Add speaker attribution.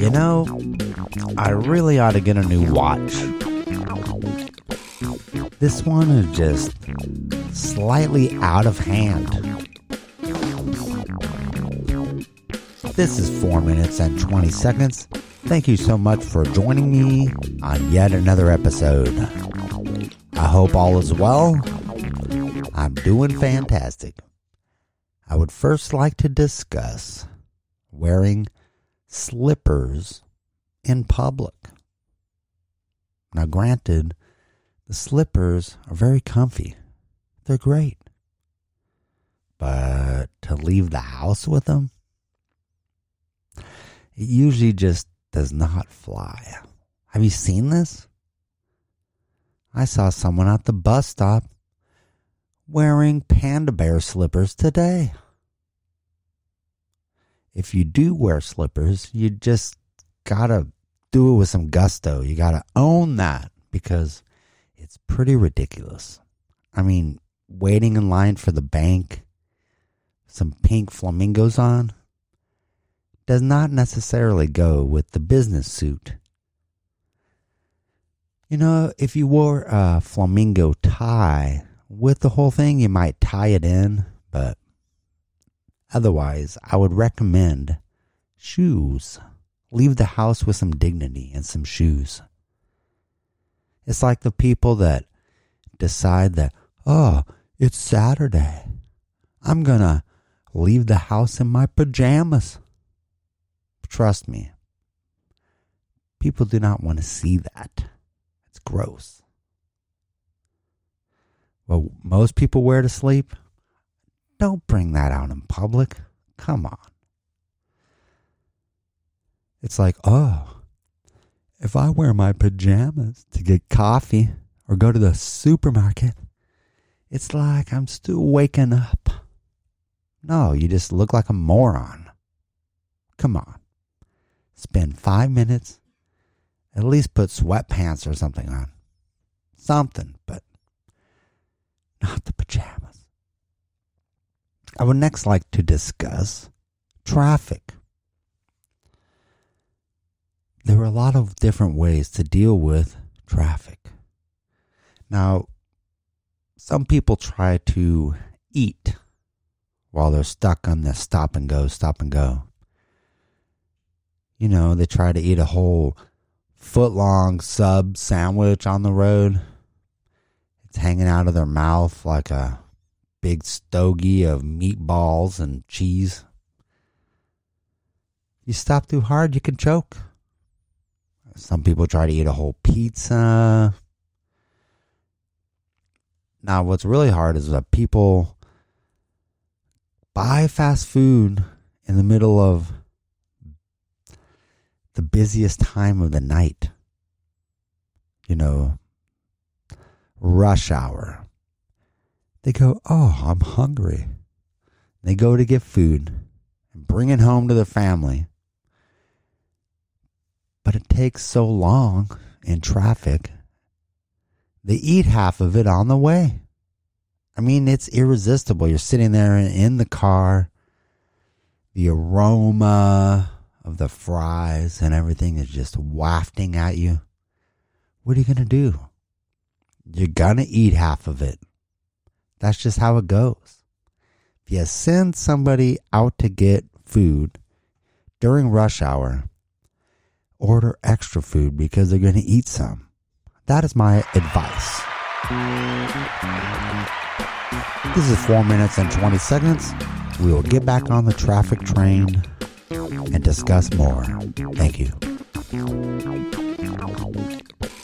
Speaker 1: You know, I really ought to get a new watch. This one is just slightly out of hand. This is 4 minutes and 20 seconds. Thank you so much for joining me on yet another episode. I hope all is well. I'm doing fantastic. I would first like to discuss wearing slippers in public. Now, granted, the slippers are very comfy, they're great. But to leave the house with them, it usually just does not fly. Have you seen this? I saw someone at the bus stop wearing panda bear slippers today. If you do wear slippers, you just gotta do it with some gusto. You gotta own that because it's pretty ridiculous. I mean, waiting in line for the bank, some pink flamingos on, does not necessarily go with the business suit. You know, if you wore a flamingo tie with the whole thing, you might tie it in, but otherwise, I would recommend shoes. Leave the house with some dignity and some shoes. It's like the people that decide that, oh, it's Saturday. I'm going to leave the house in my pajamas. Trust me, people do not want to see that. It's gross. Well, most people wear to sleep. Don't bring that out in public. Come on. It's like, oh, if I wear my pajamas to get coffee or go to the supermarket, it's like I'm still waking up. No, you just look like a moron. Come on. Spend five minutes. At least put sweatpants or something on. Something, but not the pajamas. I would next like to discuss traffic. There are a lot of different ways to deal with traffic. Now, some people try to eat while they're stuck on the stop and go, stop and go. You know, they try to eat a whole foot long sub sandwich on the road. It's hanging out of their mouth like a big stogie of meatballs and cheese. You stop too hard, you can choke. Some people try to eat a whole pizza. Now, what's really hard is that people buy fast food in the middle of the busiest time of the night. You know, rush hour. They go, Oh, I'm hungry. They go to get food and bring it home to the family. But it takes so long in traffic. They eat half of it on the way. I mean, it's irresistible. You're sitting there in the car, the aroma of the fries and everything is just wafting at you. What are you going to do? You're going to eat half of it. That's just how it goes. If you send somebody out to get food during rush hour, order extra food because they're going to eat some. That is my advice. This is 4 minutes and 20 seconds. We will get back on the traffic train and discuss more. Thank you.